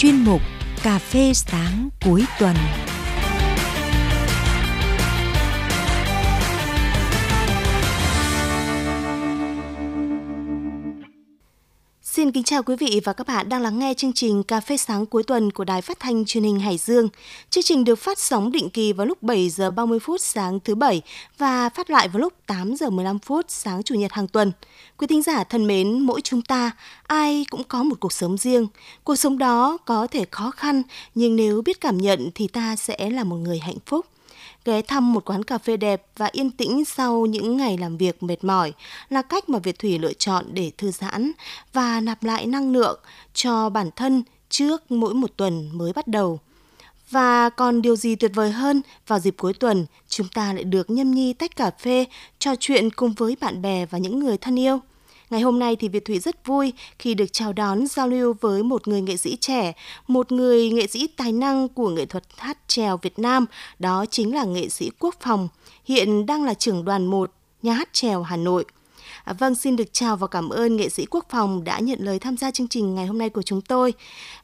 chuyên mục Cà phê sáng cuối tuần. Xin kính chào quý vị và các bạn đang lắng nghe chương trình Cà phê sáng cuối tuần của Đài Phát thanh Truyền hình Hải Dương. Chương trình được phát sóng định kỳ vào lúc 7 giờ 30 phút sáng thứ bảy và phát lại vào lúc 8 giờ 15 phút sáng chủ nhật hàng tuần. Quý thính giả thân mến, mỗi chúng ta ai cũng có một cuộc sống riêng. Cuộc sống đó có thể khó khăn, nhưng nếu biết cảm nhận thì ta sẽ là một người hạnh phúc ghé thăm một quán cà phê đẹp và yên tĩnh sau những ngày làm việc mệt mỏi là cách mà Việt Thủy lựa chọn để thư giãn và nạp lại năng lượng cho bản thân trước mỗi một tuần mới bắt đầu. Và còn điều gì tuyệt vời hơn, vào dịp cuối tuần, chúng ta lại được nhâm nhi tách cà phê, trò chuyện cùng với bạn bè và những người thân yêu. Ngày hôm nay thì Việt Thủy rất vui khi được chào đón giao lưu với một người nghệ sĩ trẻ, một người nghệ sĩ tài năng của nghệ thuật hát trèo Việt Nam, đó chính là nghệ sĩ Quốc Phòng, hiện đang là trưởng đoàn 1 nhà hát trèo Hà Nội. À, vâng, xin được chào và cảm ơn nghệ sĩ Quốc Phòng đã nhận lời tham gia chương trình ngày hôm nay của chúng tôi.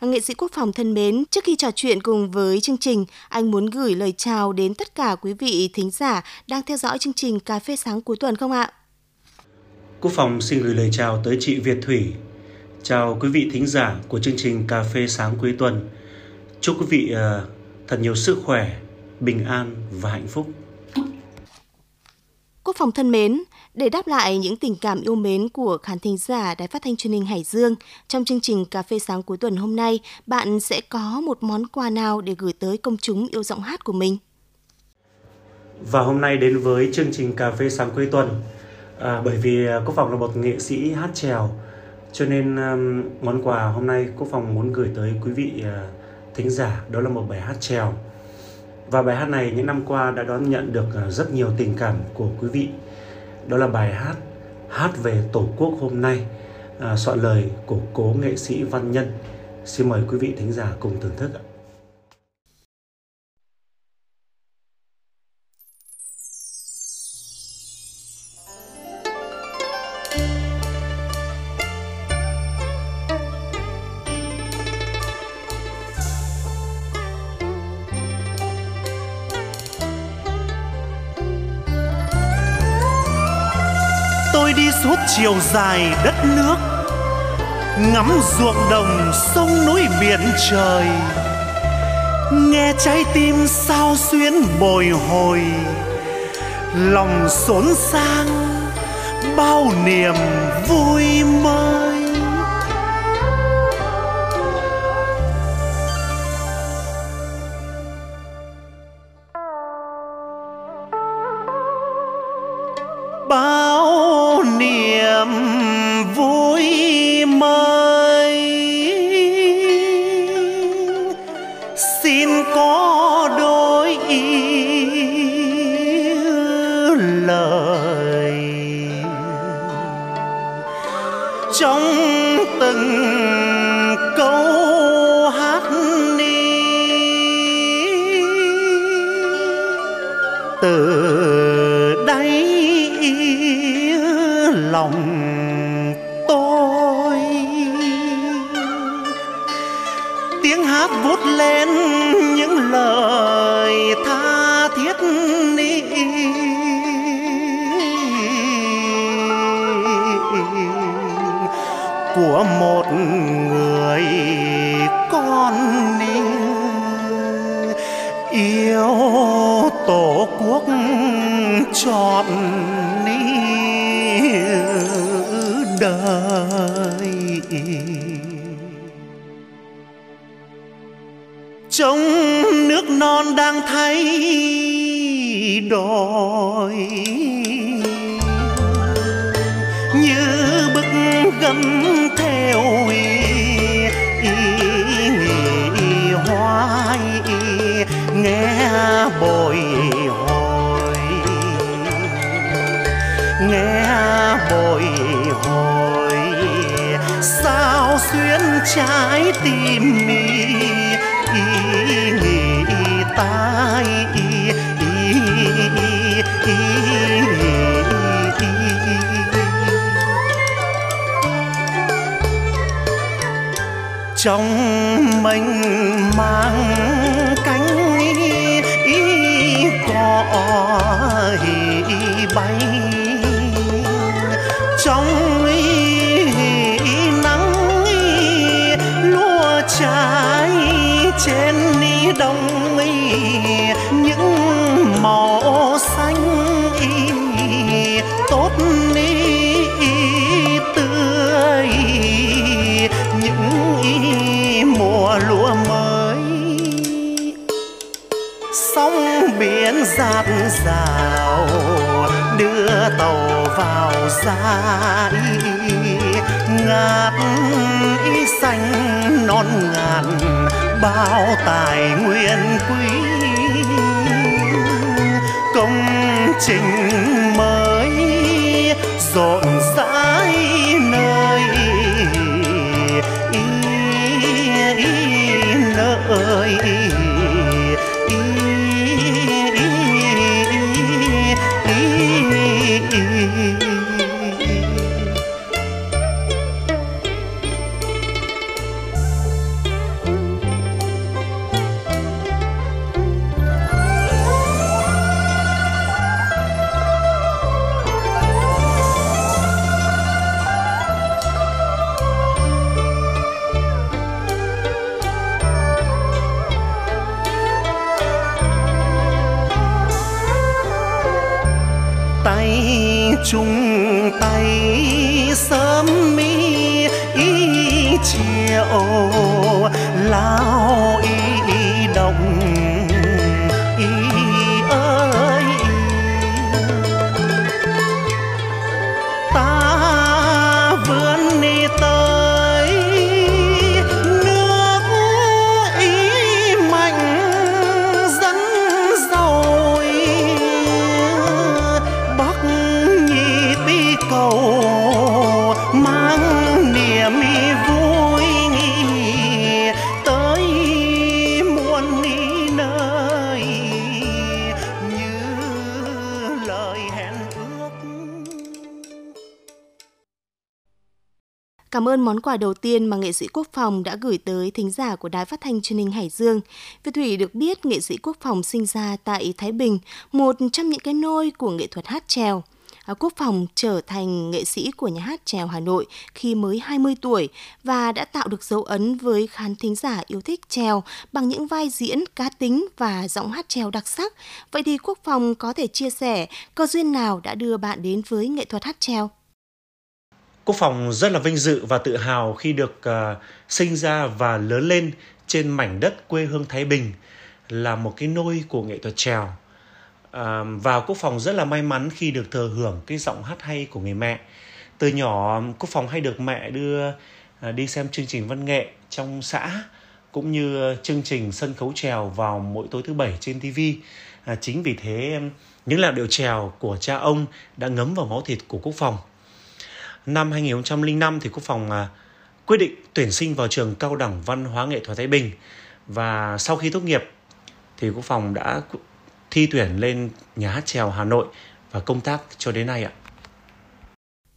À, nghệ sĩ Quốc Phòng thân mến, trước khi trò chuyện cùng với chương trình, anh muốn gửi lời chào đến tất cả quý vị thính giả đang theo dõi chương trình Cà phê sáng cuối tuần không ạ? Quốc phòng xin gửi lời chào tới chị Việt Thủy. Chào quý vị thính giả của chương trình Cà phê sáng cuối tuần. Chúc quý vị uh, thật nhiều sức khỏe, bình an và hạnh phúc. Quốc phòng thân mến, để đáp lại những tình cảm yêu mến của khán thính giả Đài Phát thanh Truyền hình Hải Dương, trong chương trình Cà phê sáng cuối tuần hôm nay, bạn sẽ có một món quà nào để gửi tới công chúng yêu giọng hát của mình? Và hôm nay đến với chương trình Cà phê sáng cuối tuần, à, bởi vì à, quốc phòng là một nghệ sĩ hát trèo cho nên um, món quà hôm nay quốc phòng muốn gửi tới quý vị uh, thính giả đó là một bài hát trèo và bài hát này những năm qua đã đón nhận được uh, rất nhiều tình cảm của quý vị. Đó là bài hát hát về tổ quốc hôm nay uh, soạn lời của cố nghệ sĩ văn nhân. Xin mời quý vị thính giả cùng thưởng thức ạ. Chiều dài đất nước, ngắm ruộng đồng sông núi biển trời. Nghe trái tim sao xuyến bồi hồi, lòng xốn sang bao niềm vui mới. Vút lên những lời tha thiết ni. Của một non đang thay đổi như bức gấm theo ý, ý, hoài nghe bồi hồi. Nghe bồi hồi sao xuyên trái tim mi ý nghĩ tai trong mênh mang cánh ý cỏ bay. Sóng biển giạt rào, đưa tàu vào ra ngát y xanh non ngàn, bao tài nguyên quý. Công trình mới rộn rãi chung tay sớm mi ý chiều lao Cảm ơn món quà đầu tiên mà nghệ sĩ Quốc phòng đã gửi tới thính giả của Đài Phát thanh Truyền hình Hải Dương. Việt Thủy được biết nghệ sĩ Quốc phòng sinh ra tại Thái Bình, một trong những cái nôi của nghệ thuật hát trèo. À, Quốc phòng trở thành nghệ sĩ của nhà hát trèo Hà Nội khi mới 20 tuổi và đã tạo được dấu ấn với khán thính giả yêu thích trèo bằng những vai diễn cá tính và giọng hát trèo đặc sắc. Vậy thì Quốc phòng có thể chia sẻ cơ duyên nào đã đưa bạn đến với nghệ thuật hát trèo? Quốc phòng rất là vinh dự và tự hào khi được uh, sinh ra và lớn lên trên mảnh đất quê hương Thái Bình là một cái nôi của nghệ thuật trèo. Uh, và Quốc phòng rất là may mắn khi được thừa hưởng cái giọng hát hay của người mẹ. Từ nhỏ Quốc phòng hay được mẹ đưa uh, đi xem chương trình văn nghệ trong xã cũng như chương trình sân khấu trèo vào mỗi tối thứ bảy trên TV. À, chính vì thế những làn điệu trèo của cha ông đã ngấm vào máu thịt của Quốc phòng năm 2005 thì Quốc phòng à, quyết định tuyển sinh vào trường cao đẳng văn hóa nghệ thuật Thái Bình và sau khi tốt nghiệp thì Quốc phòng đã thi tuyển lên nhà hát trèo Hà Nội và công tác cho đến nay ạ.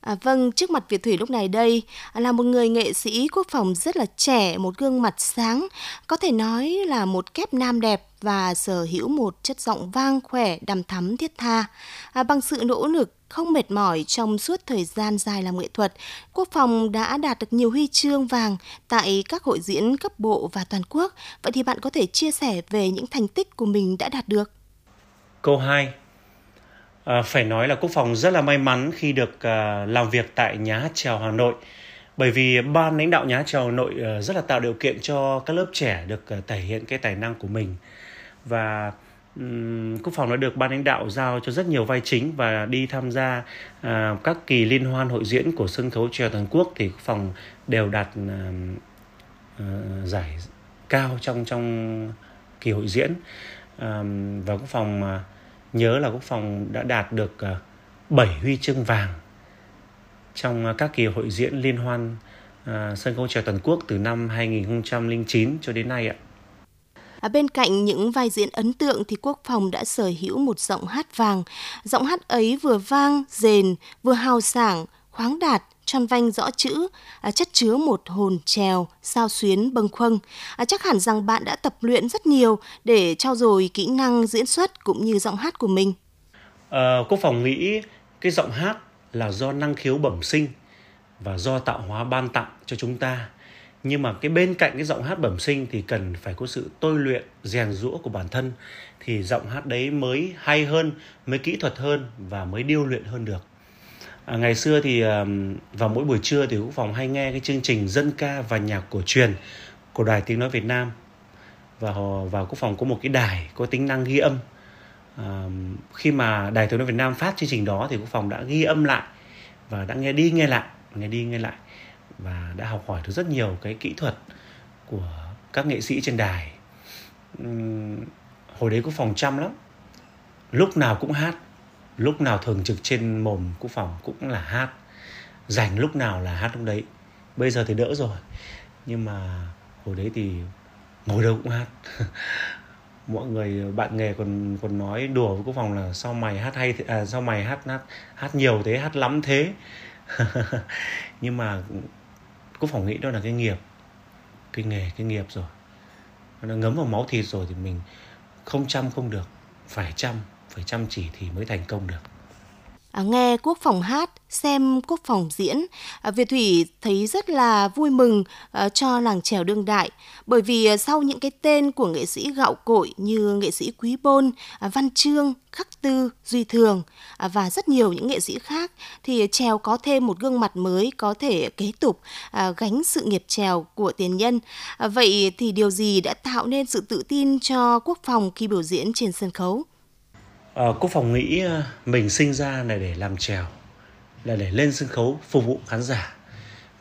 À, vâng, trước mặt Việt Thủy lúc này đây là một người nghệ sĩ quốc phòng rất là trẻ, một gương mặt sáng, có thể nói là một kép nam đẹp và sở hữu một chất giọng vang khỏe, đằm thắm thiết tha. À, bằng sự nỗ lực không mệt mỏi trong suốt thời gian dài làm nghệ thuật, Quốc phòng đã đạt được nhiều huy chương vàng tại các hội diễn cấp bộ và toàn quốc. Vậy thì bạn có thể chia sẻ về những thành tích của mình đã đạt được? Câu 2 À, phải nói là Quốc phòng rất là may mắn khi được à, làm việc tại nhà hát trèo Hà Nội bởi vì ban lãnh đạo nhà hát trèo Hà Nội à, rất là tạo điều kiện cho các lớp trẻ được à, thể hiện cái tài năng của mình và Quốc phòng đã được ban lãnh đạo giao cho rất nhiều vai chính và đi tham gia à, các kỳ liên hoan hội diễn của sân khấu trèo toàn quốc thì Quốc phòng đều đạt à, à, giải cao trong trong kỳ hội diễn à, và Quốc phòng à, nhớ là quốc phòng đã đạt được à, 7 huy chương vàng trong các kỳ hội diễn liên hoan à, sân khấu trèo toàn quốc từ năm 2009 cho đến nay ạ. À, bên cạnh những vai diễn ấn tượng thì Quốc phòng đã sở hữu một giọng hát vàng. Giọng hát ấy vừa vang, rền, vừa hào sảng, khoáng đạt, tròn vanh rõ chữ, à, chất chứa một hồn trèo, sao xuyến bâng khuâng. À, chắc hẳn rằng bạn đã tập luyện rất nhiều để trau dồi kỹ năng diễn xuất cũng như giọng hát của mình. À, Quốc Phòng nghĩ cái giọng hát là do năng khiếu bẩm sinh và do tạo hóa ban tặng cho chúng ta. Nhưng mà cái bên cạnh cái giọng hát bẩm sinh thì cần phải có sự tôi luyện, rèn rũa của bản thân. Thì giọng hát đấy mới hay hơn, mới kỹ thuật hơn và mới điêu luyện hơn được. À, ngày xưa thì vào mỗi buổi trưa thì Quốc Phòng hay nghe cái chương trình dân ca và nhạc cổ truyền của Đài Tiếng Nói Việt Nam. Và họ vào Quốc Phòng có một cái đài có tính năng ghi âm. À, khi mà Đài Tiếng Nói Việt Nam phát chương trình đó thì Quốc Phòng đã ghi âm lại và đã nghe đi nghe lại nghe đi nghe lại và đã học hỏi được rất nhiều cái kỹ thuật của các nghệ sĩ trên đài. Hồi đấy cũng Phòng chăm lắm. Lúc nào cũng hát lúc nào thường trực trên mồm của phòng cũng là hát. Dành lúc nào là hát lúc đấy. Bây giờ thì đỡ rồi. Nhưng mà hồi đấy thì ngồi đâu cũng hát. Mọi người bạn nghề còn còn nói đùa với quốc phòng là sao mày hát hay à, sao mày hát hát hát nhiều thế hát lắm thế? Nhưng mà cũng phòng nghĩ đó là cái nghiệp, cái nghề, cái nghiệp rồi. Nó ngấm vào máu thịt rồi thì mình không chăm không được, phải chăm phải chăm chỉ thì mới thành công được. À, nghe quốc phòng hát, xem quốc phòng diễn, à, Việt Thủy thấy rất là vui mừng à, cho làng trèo đương đại, bởi vì sau những cái tên của nghệ sĩ gạo cội như nghệ sĩ Quý Bôn, Văn Trương, Khắc Tư, Duy Thường và rất nhiều những nghệ sĩ khác, thì trèo có thêm một gương mặt mới có thể kế tục gánh sự nghiệp trèo của tiền nhân. Vậy thì điều gì đã tạo nên sự tự tin cho quốc phòng khi biểu diễn trên sân khấu? À, quốc phòng nghĩ ờ, mình sinh ra là để làm trèo là để lên sân khấu phục vụ khán giả.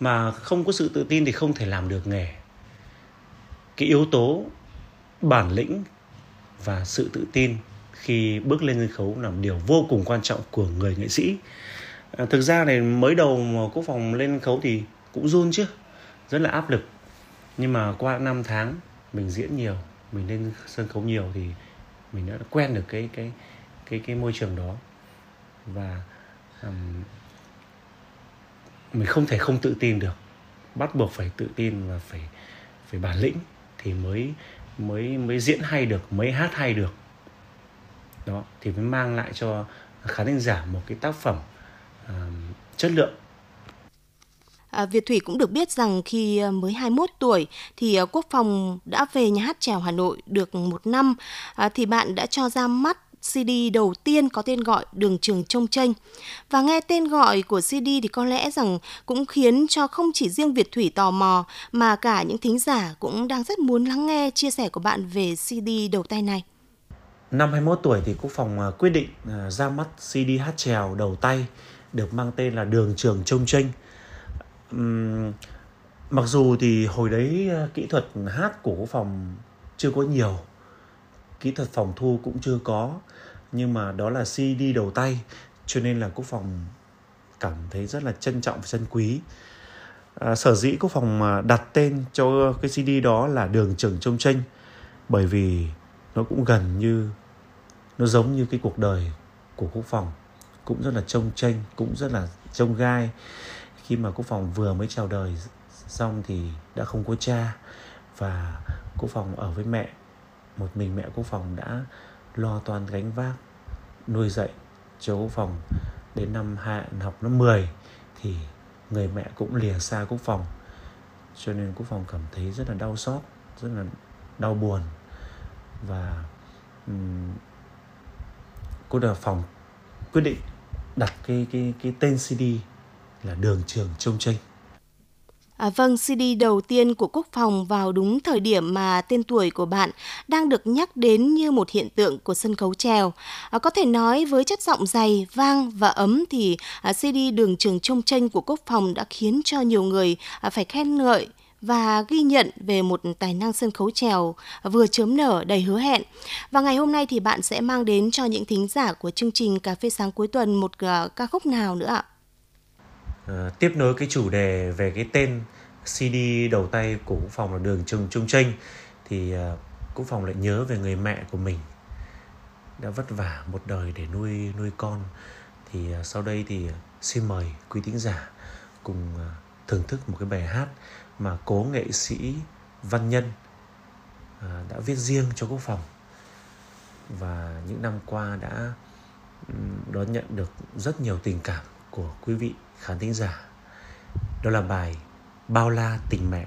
Mà không có sự tự tin thì không thể làm được nghề. Cái yếu tố bản lĩnh và sự tự tin khi bước lên sân khấu là điều vô cùng quan trọng của người nghệ sĩ. À, thực ra này mới đầu mà quốc phòng lên sân khấu thì cũng run chứ rất là áp lực. Nhưng mà qua năm tháng mình diễn nhiều mình lên sân khấu nhiều thì mình đã quen được cái cái cái cái môi trường đó. Và um, mình không thể không tự tin được. Bắt buộc phải tự tin và phải phải bản lĩnh thì mới mới mới diễn hay được mới hát hay được. Đó thì mới mang lại cho khán thính giả một cái tác phẩm um, chất lượng. À, Việt Thủy cũng được biết rằng khi ờ, mới 21 tuổi thì ờ, Quốc phòng đã về nhà hát trèo Hà Nội được một năm. À, thì bạn đã cho ra mắt CD đầu tiên có tên gọi Đường Trường Trông Tranh. Và nghe tên gọi của CD thì có lẽ rằng cũng khiến cho không chỉ riêng Việt Thủy tò mò mà cả những thính giả cũng đang rất muốn lắng nghe chia sẻ của bạn về CD đầu tay này. Năm 21 tuổi thì Quốc phòng à, quyết định à, ra mắt CD hát trèo đầu tay được mang tên là Đường Trường Trông Tranh. Uhm, mặc dù thì hồi đấy à, kỹ thuật hát của Quốc phòng chưa có nhiều kỹ thuật phòng thu cũng chưa có nhưng mà đó là CD đầu tay cho nên là quốc phòng cảm thấy rất là trân trọng và trân quý. À, sở dĩ quốc phòng đặt tên cho cái CD đó là đường trường trông tranh bởi vì nó cũng gần như nó giống như cái cuộc đời của quốc phòng cũng rất là trông tranh cũng rất là trông gai. Khi mà quốc phòng vừa mới chào đời xong thì đã không có cha và quốc phòng ở với mẹ một mình mẹ quốc phòng đã lo toan gánh vác nuôi dạy cho quốc phòng đến năm hạ học năm 10 thì người mẹ cũng lìa xa quốc phòng. Cho nên quốc phòng cảm thấy rất là đau xót rất là đau buồn. Và um, cô đào phòng quyết định đặt cái cái cái tên CD là đường trường trông tranh À, vâng, CD đầu tiên của Quốc phòng vào đúng thời điểm mà tên tuổi của bạn đang được nhắc đến như một hiện tượng của sân khấu trèo. À, có thể nói với chất giọng dày, vang và ấm thì à, CD Đường Trường Trông Tranh của Quốc phòng đã khiến cho nhiều người à, phải khen ngợi và ghi nhận về một tài năng sân khấu trèo vừa chớm nở đầy hứa hẹn. Và ngày hôm nay thì bạn sẽ mang đến cho những thính giả của chương trình Cà phê sáng cuối tuần một uh, ca khúc nào nữa ạ? Uh, tiếp nối cái chủ đề về cái tên CD đầu tay của Quốc Phòng là Đường Trung Trung Trinh, thì ờ, uh, Quốc Phòng lại nhớ về người mẹ của mình. Đã vất vả một đời để nuôi nuôi con. Thì uh, sau đây thì xin mời quý thính giả cùng uh, thưởng thức một cái bài hát mà cố nghệ sĩ văn nhân uh, đã viết riêng cho quốc phòng và những năm qua đã đón nhận được rất nhiều tình cảm của quý vị khán thính giả. Đó là bài bao la tình mẹ.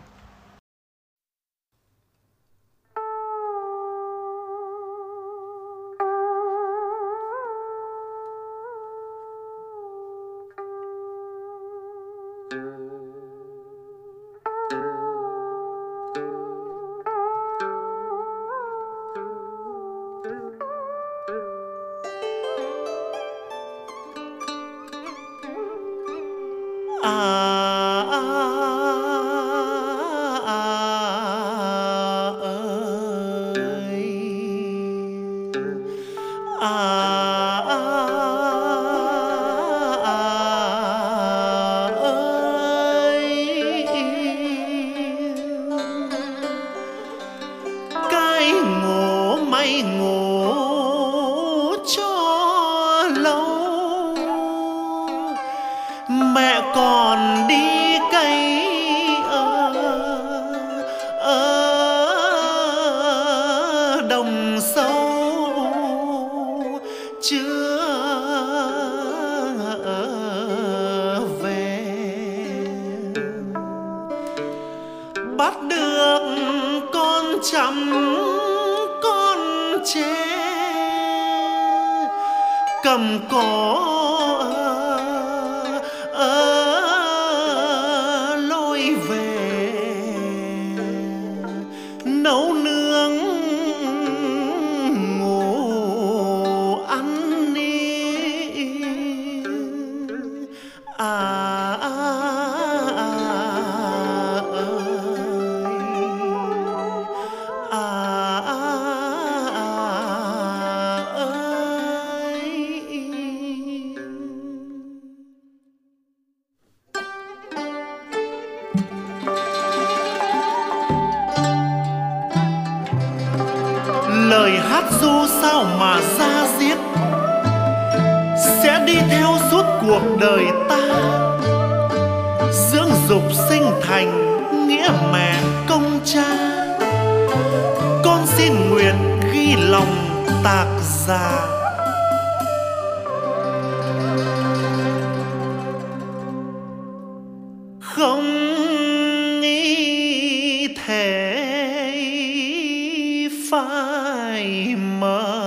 Phai mờ.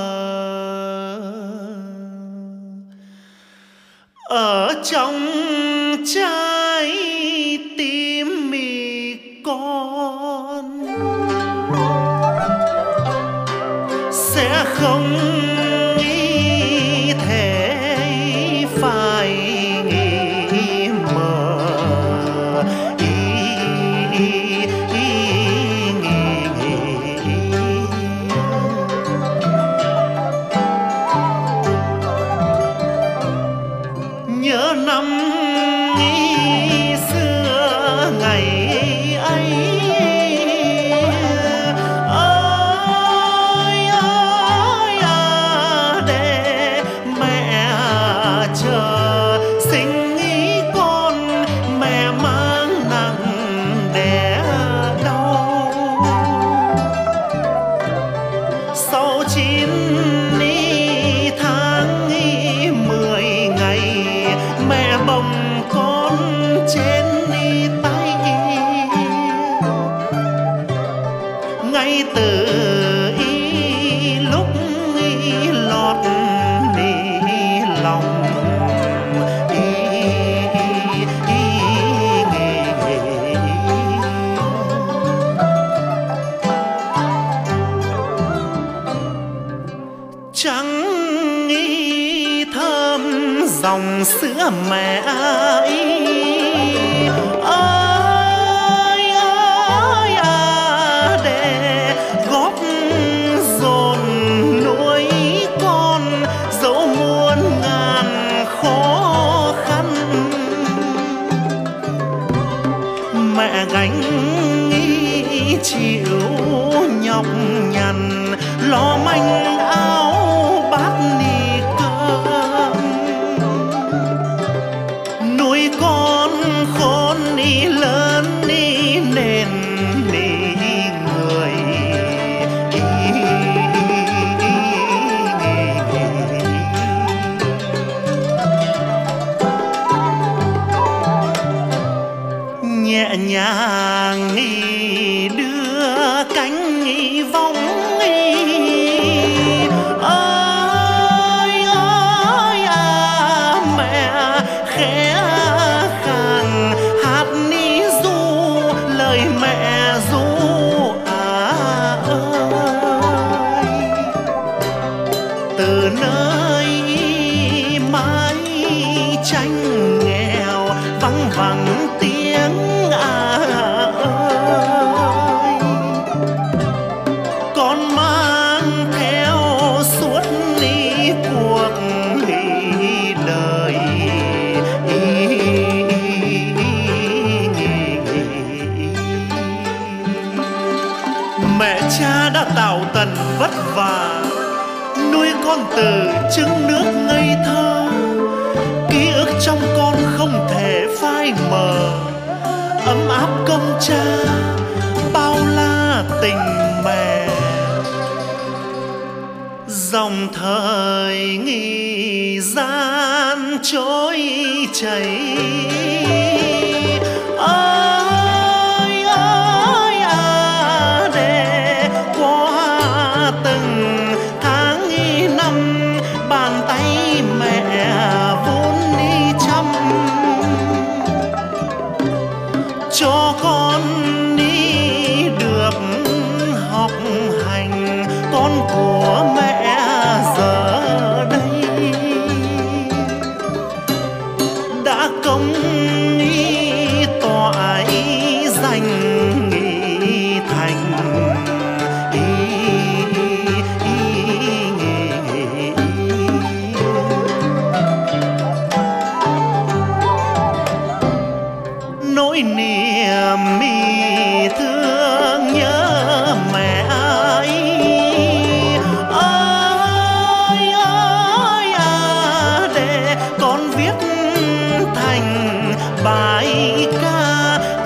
Ở trong trái tim mì con sẽ không từ nơi trứng nước ngây thơ. Ký ức trong con không thể phai mờ. Ấm áp công cha, bao la tình mẹ. Dòng thời nghi gian trôi chảy.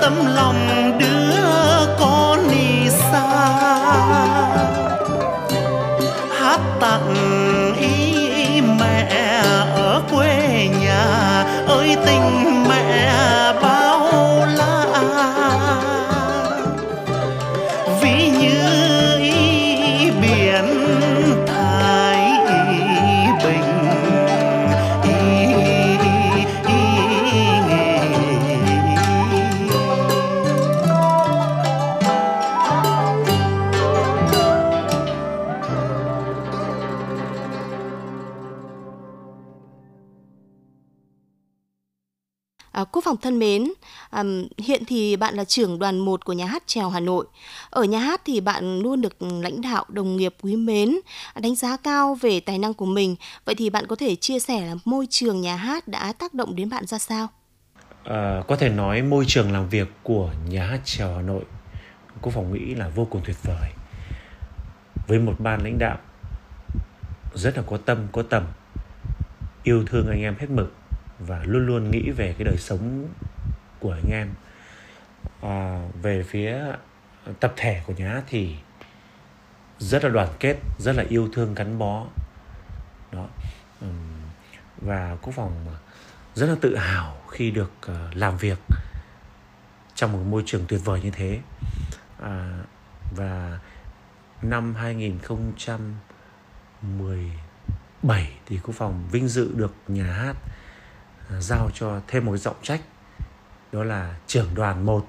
Tấm lòng đưa thân mến, um, hiện thì bạn là trưởng đoàn 1 của nhà hát trèo Hà Nội. Ở nhà hát thì bạn luôn được lãnh đạo, đồng nghiệp quý mến, đánh giá cao về tài năng của mình. Vậy thì bạn có thể chia sẻ là môi trường nhà hát đã tác động đến bạn ra sao? À, có thể nói môi trường làm việc của nhà hát trèo Hà Nội cô phòng nghĩ là vô cùng tuyệt vời với một ban lãnh đạo rất là có tâm có tầm yêu thương anh em hết mực và luôn luôn nghĩ về cái đời sống của anh em. À, về phía tập thể của nhà hát thì rất là đoàn kết rất là yêu thương gắn bó. Đó. Và quốc phòng rất là tự hào khi được ờ, làm việc trong một môi trường tuyệt vời như thế. À, và năm 2017 thì quốc phòng vinh dự được nhà hát À, giao cho thêm một trọng trách đó là trưởng đoàn 1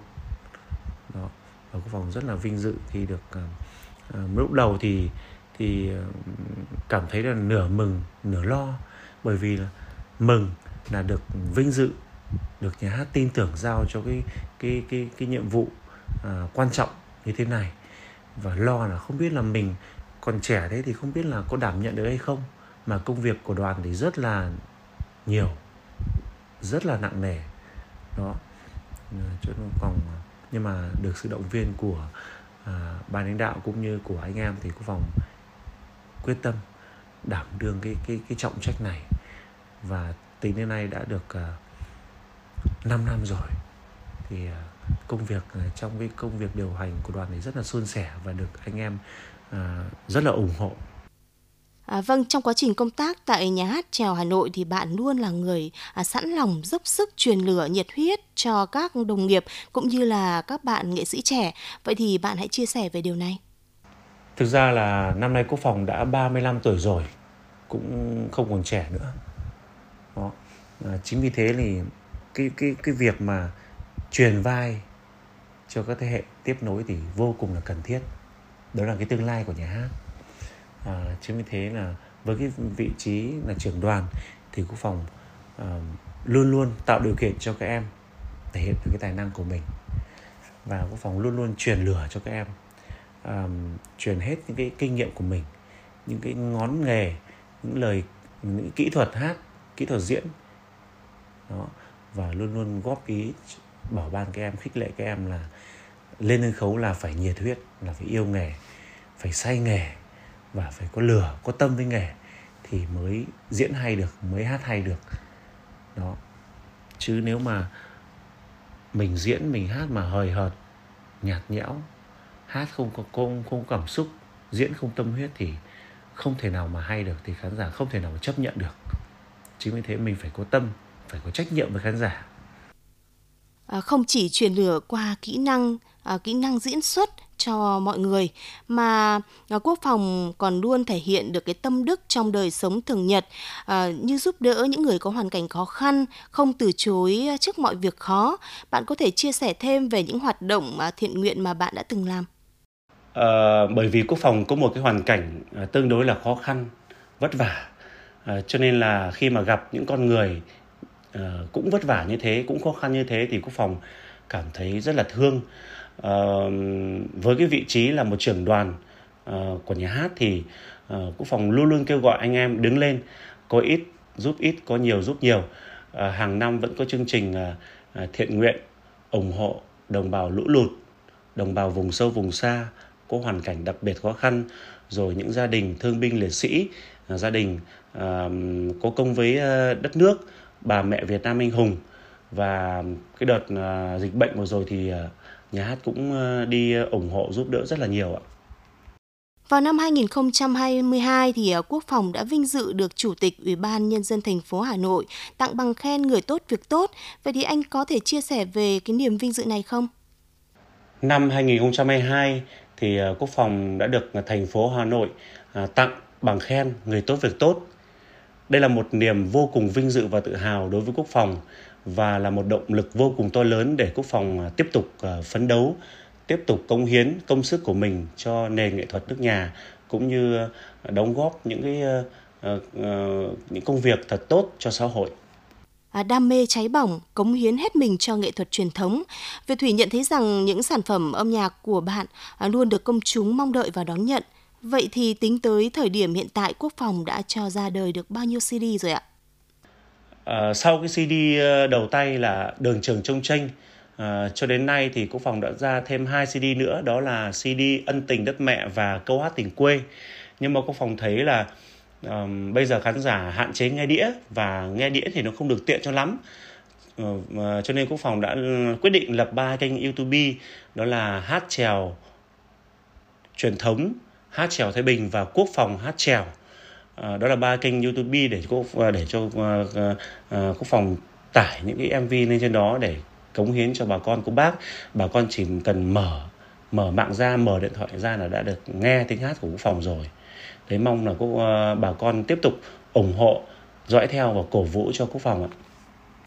đó và quốc phòng rất là vinh dự khi được à, à, lúc đầu thì thì cảm thấy là nửa mừng nửa lo bởi vì là mừng là được vinh dự được nhà hát tin tưởng giao cho cái cái cái cái nhiệm vụ à, quan trọng như thế này. Và lo là không biết là mình còn trẻ thế thì không biết là có đảm nhận được hay không mà công việc của đoàn thì rất là nhiều rất là nặng nề. Đó. Ờ, Chỗ cho phòng nhưng mà được sự động viên của à, ban lãnh đạo cũng như của anh em thì quốc phòng quyết tâm đảm đương cái cái cái trọng trách này. Và tính đến nay đã được à, 5 năm rồi. Thì à, công việc à, trong cái công việc điều hành của đoàn này rất là suôn sẻ và được anh em à, rất là ủng hộ. À, vâng, trong quá trình công tác tại nhà hát trèo Hà Nội thì bạn luôn là người à, sẵn lòng dốc sức truyền lửa nhiệt huyết cho các đồng nghiệp cũng như là các bạn nghệ sĩ trẻ. Vậy thì bạn hãy chia sẻ về điều này. Thực ra là năm nay Quốc phòng đã 35 tuổi rồi, cũng không còn trẻ nữa. Đó. À, chính vì thế thì cái cái cái việc mà truyền vai cho các thế hệ tiếp nối thì vô cùng là cần thiết. Đó là cái tương lai của nhà hát à, chính vì thế là với cái vị trí là trưởng đoàn thì quốc phòng à, luôn luôn tạo điều kiện cho các em thể hiện được cái tài năng của mình. Và quốc phòng luôn luôn truyền lửa cho các em à, truyền hết những cái kinh nghiệm của mình những cái ngón nghề những lời những kỹ thuật hát kỹ thuật diễn. Đó và luôn luôn góp ý bảo ban các em khích lệ các em là lên sân khấu là phải nhiệt huyết là phải yêu nghề phải say nghề và phải có lửa, có tâm với nghề thì mới diễn hay được, mới hát hay được. Đó. Chứ nếu mà mình diễn, mình hát mà hời hợt, nhạt nhẽo, hát không có không không cảm xúc, diễn không tâm huyết thì không thể nào mà hay được, thì khán giả không thể nào mà chấp nhận được. Chính vì thế mình phải có tâm, phải có trách nhiệm với khán giả. À, không chỉ truyền lửa qua kỹ năng à, kỹ năng diễn xuất cho mọi người mà à, quốc phòng còn luôn thể hiện được cái tâm đức trong đời sống thường nhật à, như giúp đỡ những người có hoàn cảnh khó khăn không từ chối trước mọi việc khó. Bạn có thể chia sẻ thêm về những hoạt động à, thiện nguyện mà bạn đã từng làm? À, bởi vì quốc phòng có một cái hoàn cảnh tương đối là khó khăn vất vả à, cho nên là khi mà gặp những con người à, cũng vất vả như thế cũng khó khăn như thế thì quốc phòng cảm thấy rất là thương uh, với cái vị trí là một trưởng đoàn uh, của nhà hát thì uh, quốc phòng luôn luôn kêu gọi anh em đứng lên có ít giúp ít có nhiều giúp nhiều. Uh, hàng năm vẫn có chương trình uh, thiện nguyện ủng hộ đồng bào lũ lụt đồng bào vùng sâu vùng xa có hoàn cảnh đặc biệt khó khăn rồi những gia đình thương binh liệt sĩ gia đình uh, có công với uh, đất nước bà mẹ Việt Nam anh hùng. Và cái đợt uh, dịch bệnh vừa rồi thì uh, nhà hát cũng ờ, đi ờ, ủng hộ giúp đỡ rất là nhiều ạ. Vào năm 2022 thì ờ, Quốc phòng đã vinh dự được Chủ tịch Ủy ban Nhân dân thành phố Hà Nội tặng bằng khen người tốt việc tốt. Vậy thì anh có thể chia sẻ về cái niềm vinh dự này không? Năm 2022 thì Quốc phòng đã được thành phố Hà Nội tặng bằng khen người tốt việc tốt. Đây là một niềm vô cùng vinh dự và tự hào đối với Quốc phòng và là một động lực vô cùng to lớn để quốc phòng à, tiếp tục à, phấn đấu tiếp tục cống hiến công sức của mình cho nền nghệ thuật nước nhà cũng như à, đóng góp những cái những công việc thật tốt cho xã hội đam mê cháy bỏng, cống hiến hết mình cho nghệ thuật truyền thống. Việt Thủy nhận thấy rằng những sản phẩm âm nhạc của bạn luôn được công chúng mong đợi và đón nhận. Vậy thì tính tới thời điểm hiện tại Quốc phòng đã cho ra đời được bao nhiêu CD rồi ạ? Ờ, sau cái CD ờ, đầu tay là Đường Trường Trông Tranh uh, ờ, cho đến nay thì Quốc phòng đã ra thêm hai CD nữa đó là CD Ân Tình Đất Mẹ và Câu Hát Tình Quê. Nhưng mà Quốc phòng thấy là um, bây giờ khán giả hạn chế nghe đĩa và nghe đĩa thì nó không được tiện cho lắm. Uh, uh, cho nên Quốc phòng đã ừ, quyết định lập ba kênh YouTube đó là hát trèo truyền thống hát trèo Thái Bình và Quốc phòng hát trèo Ờ, đó là ba kênh YouTube để cô ờ, để cho ờ, quốc phòng tải những cái MV lên trên đó để cống hiến cho bà con. Của bác bà con chỉ cần mở mở mạng ra mở điện thoại ra là đã được nghe tiếng hát của quốc phòng rồi. Thế mong là cô, bà con tiếp tục ủng hộ dõi theo và cổ vũ cho quốc phòng ạ.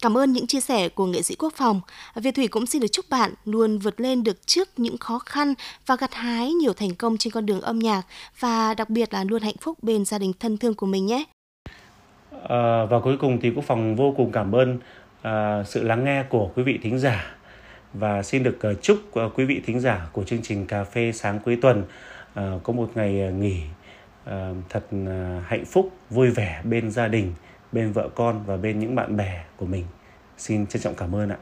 Cảm ơn những chia sẻ của nghệ sĩ quốc phòng. Việt Thủy cũng xin được chúc bạn luôn vượt lên được trước những khó khăn và gặt hái nhiều thành công trên con đường âm nhạc và đặc biệt là luôn hạnh phúc bên gia đình thân thương của mình nhé. À, và cuối cùng thì quốc phòng vô cùng cảm ơn à, sự lắng nghe của quý vị thính giả và xin được uh, chúc uh, quý vị thính giả của chương trình cà phê sáng cuối tuần uh, có một ngày uh, nghỉ uh, thật uh, hạnh phúc vui vẻ bên gia đình bên vợ con và bên những bạn bè của mình. Xin trân trọng cảm ơn ạ.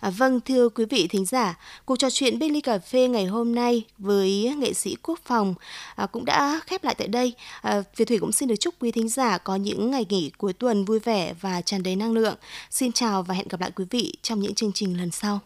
À, vâng, thưa quý vị thính giả, cuộc trò chuyện bên ly cà phê ngày hôm nay với nghệ sĩ Quốc phòng à, cũng đã khép lại tại đây. À, Việt Thủy cũng xin được chúc quý thính giả có những ngày nghỉ cuối tuần vui vẻ và tràn đầy năng lượng. Xin chào và hẹn gặp lại quý vị trong những chương trình lần sau.